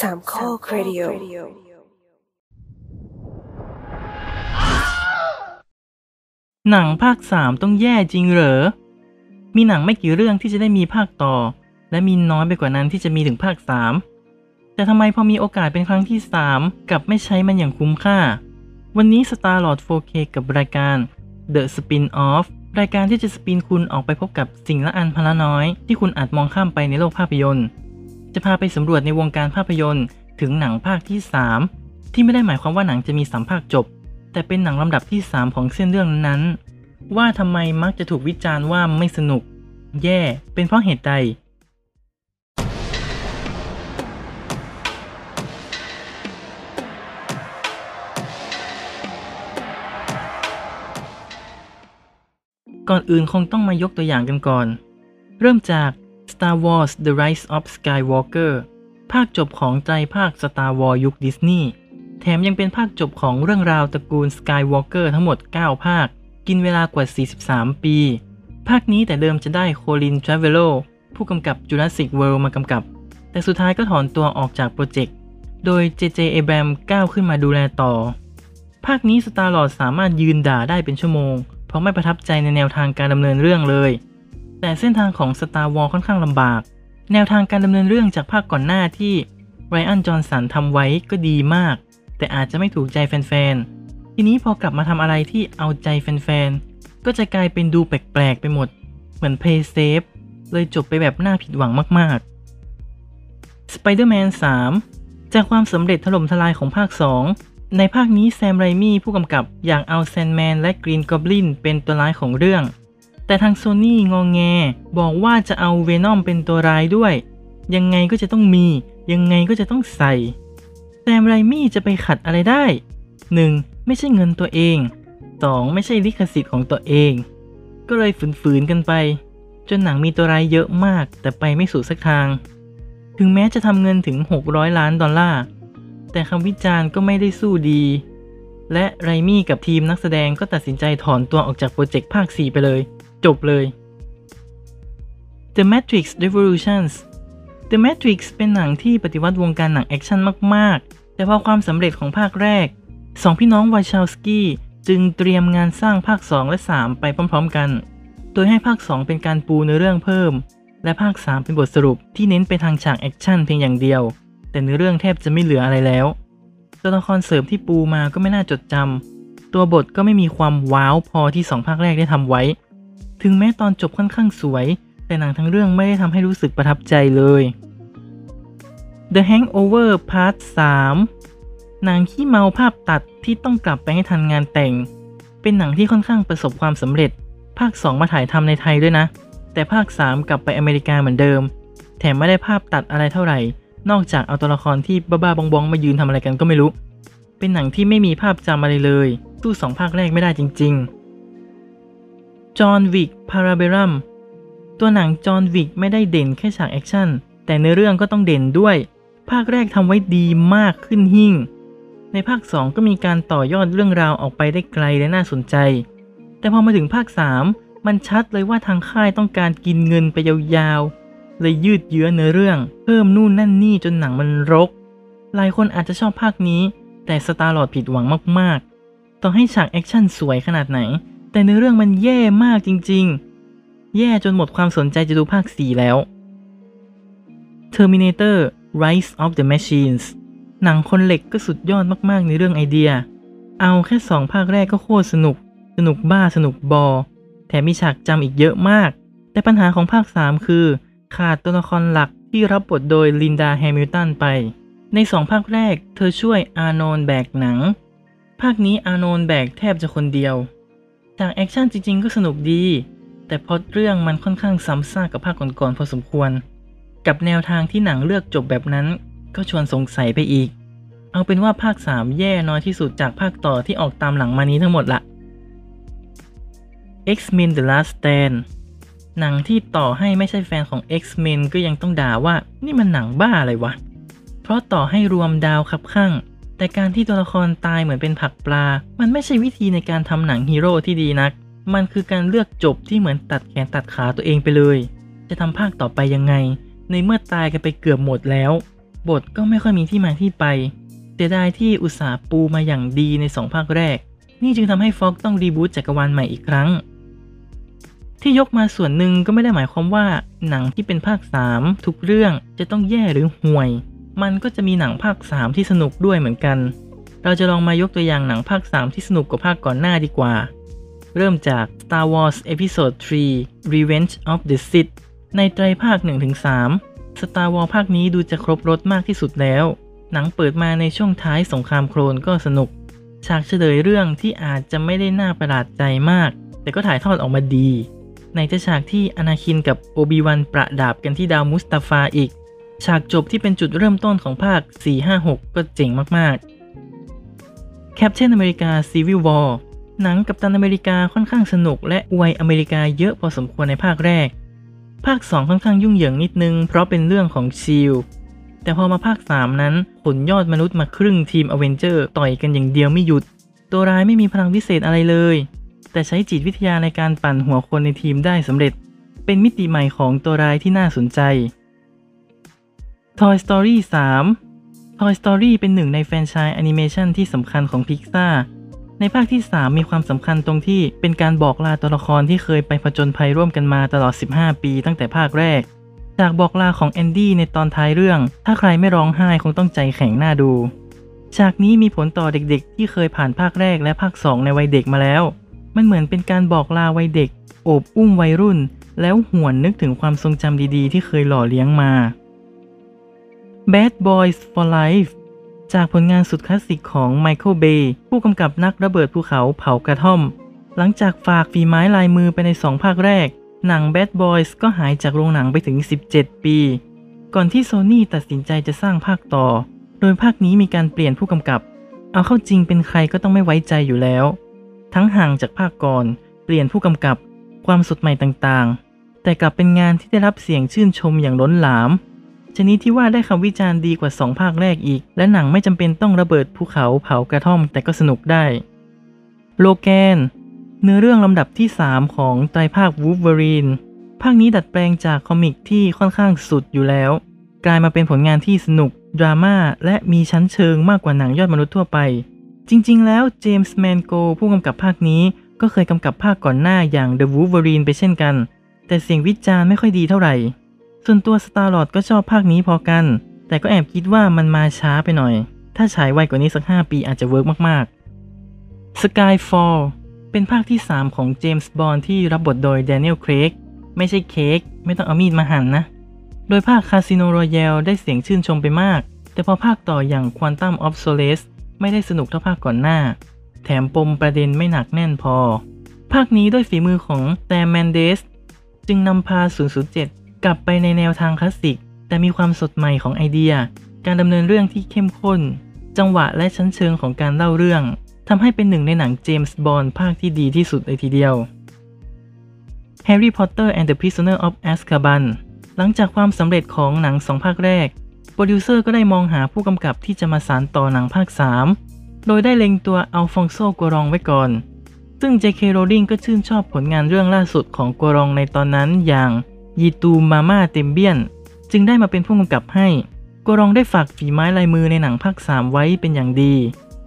สามข้อครดิโอหนังภาคสามต้องแย่จริงเหรอ มีหนังไม่กี่เรื่องที่จะได้มีภาคต่อ และมีน้อยไปกว่านั้นที่จะมีถึงภาคสามแต่ทำไมพอมีโอกาสเป็นครั้งที่สามกลับไม่ใช้มันอย่างคุ้มค่า วันนี้ Star Lord 4K กับรายการ The Spin-off รายการที่จะสปินคุณออกไปพบกับสิ่งละอันพนละน้อย ที่คุณอาจมองข้ามไปในโลกภาพยนตร์ จะพาไปสำรวจในวงการภาพยนตร์ ถึงหนังภาคที่ 3 ที่ไม่ได้หมายความว่าหนังจะมีสามภาคจบ แต่เป็นหนังลำดับที่ 3 ของเส้นเรื่องนั้น ว่าทำไมมักจะถูกวิจารณ์ว่าไม่สนุก แย่ เป็นเพราะเหตุใดก่อนอื่นคงต้องมายกตัวอย่างกันก่อน เริ่มจาก Star Wars The Rise of Skywalker ภาคจบของใจภาค Star Wars ยุคดิสนีย์แถมยังเป็นภาคจบของเรื่องราวตระกูล Skywalker ทั้งหมด 9 ภาค กินเวลากว่า 43 ปี ภาคนี้แต่เดิมจะได้โคลินทราเวโลผู้กำกับ Jurassic World มากำกับ แต่สุดท้ายก็ถอนตัวออกจากโปรเจกต์ โดย JJ Abrams ก้าวขึ้นมาดูแลต่อ ภาคนี้ Star Lord สามารถยืนด่าได้เป็นชั่วโมง เพราะไม่ประทับใจในแนวทางการดำเนินเรื่องเลย แต่เส้นทางของ Star Wars ค่อนข้างลำบาก แนวทางการดำเนินเรื่องจากภาคก่อนหน้าที่ไรอันจอห์นสันทำไว้ก็ดีมาก แต่อาจจะไม่ถูกใจแฟนๆ ทีนี้พอกลับมาทำอะไรที่เอาใจแฟนๆ ก็จะกลายเป็นดูแปลกๆ ไปหมด เหมือน Play Safe เลยจบไปแบบน่าผิดหวังมากๆ Spider-Man 3 จากความสำเร็จถล่มทลายของภาค 2 ในภาคนี้แซมไรมี่ผู้กำกับอยากเอาแซนแมนและกรีนกอบลินเป็นตัวร้ายของเรื่อง แต่ทางโซนี่งองแงบอกว่าจะเอาเวนอมเป็นตัวร้ายด้วย ยังไงก็จะต้องมี ยังไงก็จะต้องใส่ แซมไรมี่จะไปขัดอะไรได้ 1. ไม่ใช่เงินตัวเอง 2. ไม่ใช่ลิขสิทธิ์ของตัวเอง ก็เลยฝืนๆกันไป จนหนังมีตัวร้ายเยอะมาก แต่ไปไม่สู่สักทาง ถึงแม้จะทำเงินถึง 600 ล้านดอลลาร์แต่คำวิจารณ์ก็ไม่ได้สู้ดี และไรมี่กับทีมนักแสดงก็ตัดสินใจถอนตัวออกจากโปรเจกต์ภาค 4 ไปเลย จบเลย The Matrix Revolutions The Matrix เป็นหนังที่ปฏิวัติวงการหนังแอคชั่นมาก ๆ แต่พอความสำเร็จของภาคแรกสองพี่น้องวาชอว์สกี้จึงเตรียมงานสร้างภาค 2 และ 3 ไปพร้อม ๆ กัน โดยให้ภาค 2 เป็นการปูเนื้อเรื่องเพิ่ม และภาค 3 เป็นบทสรุปที่เน้นไปทางฉากแอคชั่นเพียงอย่างเดียว แต่เนื้อเรื่องแทบจะไม่เหลืออะไรแล้ว ตัวละครเสริมที่ปูมาก็ไม่น่าจดจำตัวบทก็ไม่มีความว้าวพอที่สองภาคแรกได้ทำไว้ ถึงแม้ตอนจบค่อนข้างสวย แต่หนังทั้งเรื่องไม่ได้ทำให้รู้สึกประทับใจเลย The Hangover Part 3 หนังขี้เมาภาพตัดที่ต้องกลับไปให้ทันงานแต่ง เป็นหนังที่ค่อนข้างประสบความสำเร็จ ภาค 2 มาถ่ายทำในไทยด้วยนะ แต่ภาค 3 กลับไปอเมริกาเหมือนเดิม แถมไม่ได้ภาพตัดอะไรเท่าไหร่ นอกจากเอาตัวละครที่บ้าๆบองๆมายืนทำอะไรกันก็ไม่รู้ เป็นหนังที่ไม่มีภาพจำอะไรเลยสู้สองภาคแรกไม่ได้จริงๆ John Wick Parabellum ตัวหนัง John Wick ไม่ได้เด่นแค่ฉากแอคชั่น แต่เนื้อเรื่องก็ต้องเด่นด้วย ภาคแรกทำไว้ดีมากขึ้นหิ่ง ในภาค 2 ก็มีการต่อยอดเรื่องราวออกไปได้ไกลและน่าสนใจ แต่พอมาถึงภาค 3 มันชัดเลยว่าทางค่ายต้องการกินเงินไปยาวๆ เลยยืดเยื้อเนื้อเรื่อง เพิ่มนู่นนั่นนี่จนหนังมันรก หลายคนอาจจะชอบภาคนี้ แต่ Star Lord ผิดหวังมากๆ ต่อให้ฉากแอคชั่นสวยขนาดไหน แต่เนื้อเรื่องมันแย่มากจริง ๆ แย่จนหมดความสนใจจะดูภาค 4 แล้ว Terminator Rise of the Machines หนังคนเหล็กก็สุดยอดมากๆในเรื่องไอเดีย เอาแค่สองภาคแรกก็โคตรสนุก สนุกบ้าสนุกบอ แถมมีฉากจำอีกเยอะมาก แต่ปัญหาของภาค 3 คือ ขาดตัวละครหลักที่รับบทโดย Linda Hamilton ไป ในสองภาคแรก เธอช่วยอาร์โนลด์แบกหนัง ภาคนี้อาร์โนลด์แบกแทบจะคนเดียวฉากแอคชั่นจริงๆ ก็สนุกดี แต่พอเรื่องมันค่อนข้างซ้ำซากกับภาคก่อนๆพอสมควร กับแนวทางที่หนังเลือกจบแบบนั้น ก็ชวนสงสัยไปอีก เอาเป็นว่าภาค 3 แย่น้อยที่สุดจากภาคต่อที่ออกตามหลังมานี้ทั้งหมดละ X-Men The Last Stand หนังที่ต่อให้ไม่ใช่แฟนของ X-Men ก็ยังต้องด่าว่านี่มันหนังบ้าอะไรวะ เพราะต่อให้รวมดาวคับข้าง แต่การที่ตัวละครตายเหมือนเป็นผักปลา มันไม่ใช่วิธีในการทำหนังฮีโร่ที่ดีนัก มันคือการเลือกจบที่เหมือนตัดแขนตัดขาตัวเองไปเลย จะทำภาคต่อไปยังไง ในเมื่อตายกันไปเกือบหมดแล้ว บทก็ไม่ค่อยมีที่มาที่ไปเสียดายที่อุตสาห์ปูมาอย่างดีในสองภาคแรก นี่จึงทำให้ฟ็อกต้องรีบูตจักรวาลใหม่อีกครั้ง ที่ยกมาส่วนหนึ่งก็ไม่ได้หมายความว่า หนังที่เป็นภาค 3 ทุกเรื่องจะต้องแย่หรือห่วย มันก็จะมีหนังภาค 3 ที่สนุกด้วยเหมือนกัน เราจะลองมายกตัวอย่างหนังภาค 3 ที่สนุกกว่าภาคก่อนหน้าดีกว่า เริ่มจาก Star Wars Episode 3 Revenge of the Sith ในไตรภาค 1-3 Star Wars ภาคนี้ดูจะครบรถมากที่สุดแล้ว หนังเปิดมาในช่วงท้ายสงครามโครนก็สนุก ฉากเฉลยเรื่องที่อาจจะไม่ได้น่าประหลาดใจมาก แต่ก็ถ่ายทอดออกมาดี ในจะฉากที่อนาคินกับโอบิวันประดาบกันที่ดาวมุสตาฟาอีก ฉากจบที่เป็นจุดเริ่มต้นของภาค 4-5-6 ก็เจ๋งมากๆ Captain America Civil War หนังกับตันอเมริกาค่อนข้างสนุกและอวยอเมริกาเยอะพอสมควรในภาคแรก ภาค 2 ค่อนข้างยุ่งเหยิงนิดนึง เพราะเป็นเรื่องของชิลแต่พอมาภาค 3 นั้นขนยอดมนุษย์มาครึ่งทีมอเวนเจอร์ต่อยกันอย่างเดียวไม่หยุด ตัวร้ายไม่มีพลังวิเศษอะไรเลย แต่ใช้จิตวิทยาในการปั่นหัวคนในทีมได้สำเร็จ เป็นมิติใหม่ของตัวร้ายที่น่าสนใจ Toy Story 3 Toy Story เป็นหนึ่งในแฟรนไชส์แอนิเมชันที่สำคัญของ Pixar ในภาคที่ 3 มีความสำคัญตรงที่เป็นการบอกลาตัวละครที่เคยไปผจญภัยร่วมกันมาตลอด 15 ปีตั้งแต่ภาคแรก ฉากบอกลาของแอนดี้ในตอนท้ายเรื่อง ถ้าใครไม่ร้องไห้คงต้องใจแข็งน่าดู ฉากนี้มีผลต่อเด็กๆ ที่เคยผ่านภาคแรกและภาค 2 ในวัยเด็กมาแล้ว มันเหมือนเป็นการบอกลาวัยเด็ก โอบอุ้มวัยรุ่น แล้วหวนนึกถึงความทรงจำดีๆ ที่เคยหล่อเลี้ยงมา Bad Boys for Life จากผลงานสุดคลาสสิกของไมเคิลเบย์ผู้กำกับนักระเบิดภูเขาเผากระท่อม หลังจากฝากฝีไม้ลายมือไปใน 2 ภาคแรก หนัง Bad Boys ก็หายจากโรงหนังไปถึง 17 ปี ก่อนที่โซนี่ตัดสินใจจะสร้างภาคต่อ โดยภาคนี้มีการเปลี่ยนผู้กำกับ เอาเข้าจริงเป็นใครก็ต้องไม่ไว้ใจอยู่แล้ว ทั้งห่างจากภาคก่อน เปลี่ยนผู้กำกับ ความสดใหม่ต่างๆ แต่กลับเป็นงานที่ได้รับเสียงชื่นชมอย่างล้นหลาม ชนิดที่ว่าได้คำวิจารณ์ดีกว่า 2 ภาคแรกอีก และหนังไม่จำเป็นต้องระเบิดภูเขาเผากระท่อมแต่ก็สนุกได้ โลแกน เนื้อเรื่องลำดับที่ 3 ของไตรภาควูฟเวอรีนภาคนี้ดัดแปลงจากคอมิกที่ค่อนข้างสุดอยู่แล้ว กลายมาเป็นผลงานที่สนุก ดราม่าและมีชั้นเชิงมากกว่าหนังยอดมนุษย์ทั่วไป จริงๆ แล้ว James Mangold ผู้กำกับภาคนี้ ก็เคยกำกับภาคก่อนหน้าอย่าง The Wolverine ไปเช่นกัน แต่เสียงวิจารณ์ไม่ค่อยดีเท่าไหร่ ส่วนตัว Star Lord ก็ชอบภาคนี้พอกัน แต่ก็แอบคิดว่ามันมาช้าไปหน่อย ถ้าฉายไวกว่านี้สัก 5 ปีอาจจะเวิร์กมากๆ Skyfall เป็นภาคที่ 3 ของเจมส์บอนด์ที่รับบทโดย Daniel Craig ไม่ใช่เค้กไม่ต้องเอามีดมาหั่นนะ โดยภาค Casino Royale ได้เสียงชื่นชมไปมาก แต่พอภาคต่ออย่าง Quantum of Solace ไม่ได้สนุกเท่าภาคก่อนหน้า แถมปมประเด็นไม่หนักแน่นพอ ภาคนี้ด้วยฝีมือของแตมแมนเดส จึงนำพา 007 กลับไปในแนวทางคลาสสิก แต่มีความสดใหม่ของไอเดีย การดำเนินเรื่องที่เข้มข้น จังหวะและชั้นเชิงของการเล่าเรื่องทำให้เป็นหนึ่งในหนังเจมส์บอนด์ภาคที่ดีที่สุดเลยทีเดียว Harry Potter and the Prisoner of Azkaban หลังจากความสำเร็จของหนังสองภาคแรก โปรดิวเซอร์ก็ได้มองหาผู้กำกับที่จะมาสานต่อหนังภาค 3 โดยได้เล็งตัวอัลฟองโซกัวรองไว้ก่อน ซึ่ง J.K. Rowling ก็ชื่นชอบผลงานเรื่องล่าสุดของกัวรองในตอนนั้นอย่าง Y Tu Mamá También จึงได้มาเป็นผู้กำกับให้กัวรองได้ฝากฝีไม้ลายมือในหนังภาค 3 ไว้เป็นอย่างดี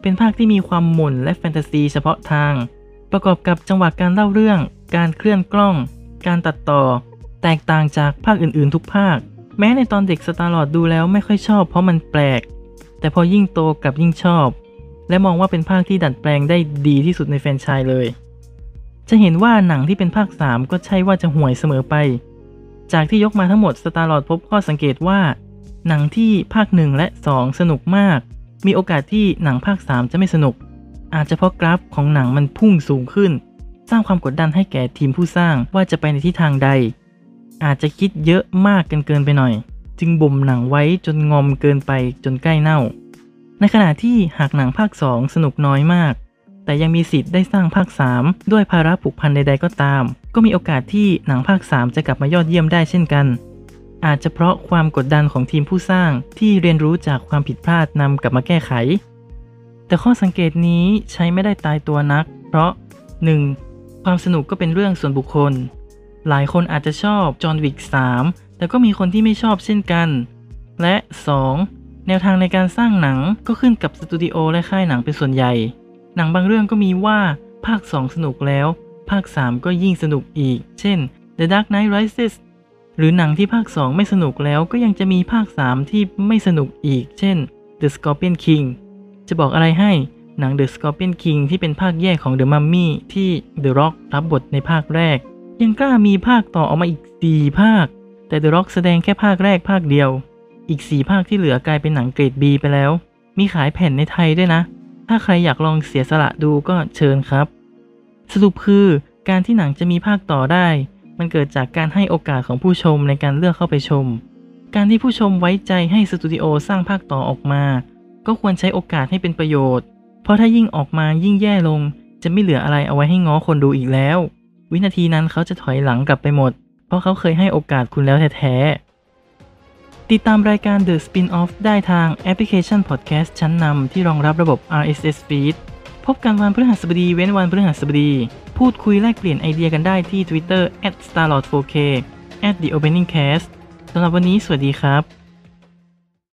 เป็นภาคที่มีความหม่นและแฟนตาซีเฉพาะทาง ประกอบกับจังหวะการเล่าเรื่อง การเคลื่อนกล้อง การตัดต่อ แตกต่างจากภาคอื่นๆ ทุกภาค แม้ในตอนเด็กสตาร์ลอดดูแล้วไม่ค่อยชอบเพราะมันแปลก แต่พอยิ่งโตกลับยิ่งชอบ และมองว่าเป็นภาคที่ดัดแปลงได้ดีที่สุดในแฟรนไชส์เลย จะเห็นว่าหนังที่เป็นภาค 3 ก็ใช่ว่าจะห่วยเสมอไป จากที่ยกมาทั้งหมดสตาร์ลอดพบข้อสังเกตว่า หนังที่ภาค 1 และ 2 สนุกมาก มีโอกาสที่หนังภาค 3 จะไม่สนุก อาจจะเพราะกราฟของหนังมันพุ่งสูงขึ้น สร้างความกดดันให้แก่ทีมผู้สร้างว่าจะไปในทิศทางใด อาจจะคิดเยอะมากกันเกินไปหน่อย จึงบ่มหนังไว้จนงอมเกินไปจนใกล้เน่า ในขณะที่หากหนังภาค 2 สนุกน้อยมาก แต่ยังมีสิทธิ์ได้สร้างภาค 3 ด้วยภาระผูกพันใด ๆ ก็ตาม ก็มีโอกาสที่หนังภาค 3 จะกลับมายอดเยี่ยมได้เช่นกัน อาจจะเพราะความกดดันของทีมผู้สร้างที่เรียนรู้จากความผิดพลาดนำกลับมาแก้ไข แต่ข้อสังเกตนี้ใช้ไม่ได้ตายตัวนัก เพราะ 1. ความสนุกก็เป็นเรื่องส่วนบุคคล หลายคนอาจจะชอบจอห์นวิก3แต่ก็มีคนที่ไม่ชอบเช่นกัน และ 2. แนวทางในการสร้างหนังก็ขึ้นกับสตูดิโอและค่ายหนังเป็นส่วนใหญ่ หนังบางเรื่องก็มีว่าภาค 2 สนุกแล้ว ภาค 3 ก็ยิ่งสนุกอีก เช่น The Dark Knight Rises หรือหนังที่ภาค 2 ไม่สนุกแล้วก็ยังจะมีภาค 3 ที่ไม่สนุกอีก เช่น The Scorpion King จะบอกอะไรให้หนัง The Scorpion King ที่เป็นภาคแยกของ The Mummy ที่ The Rock รับบทในภาคแรก ยังกล้ามีภาคต่อออกมาอีก 4 ภาค แต่ The Rock แสดงแค่ภาคแรกภาคเดียว อีก 4 ภาคที่เหลือกลายเป็นหนังเกรด B ไปแล้ว มีขายแผ่นในไทยด้วยนะ ถ้าใครอยากลองเสียสละดูก็เชิญครับ สรุปคือการที่หนังจะมีภาคต่อได้ มันเกิดจากการให้โอกาสของผู้ชมในการเลือกเข้าไปชม การที่ผู้ชมไว้ใจให้สตูดิโอสร้างภาคต่อออกมา ก็ควรใช้โอกาสให้เป็นประโยชน์ เพราะถ้ายิ่งออกมายิ่งแย่ลง จะไม่เหลืออะไรเอาไว้ให้ง้อคนดูอีกแล้ว วินาทีนั้นเขาจะถอยหลังกลับไปหมด เพราะเขาเคยให้โอกาสคุณแล้วแท้ๆ ติดตามรายการ The Spin-off ได้ทางแอปพลิเคชัน Podcast ชั้นนำที่รองรับระบบ RSS Feed พบกันวันพฤหัสบดีเว้นวันพฤหัสบดี พูดคุยแลกเปลี่ยนไอ디ยกันได้ที่ Twitter @starlord4k @theopeningcast สำหรับวันนี้สวัสดีครับ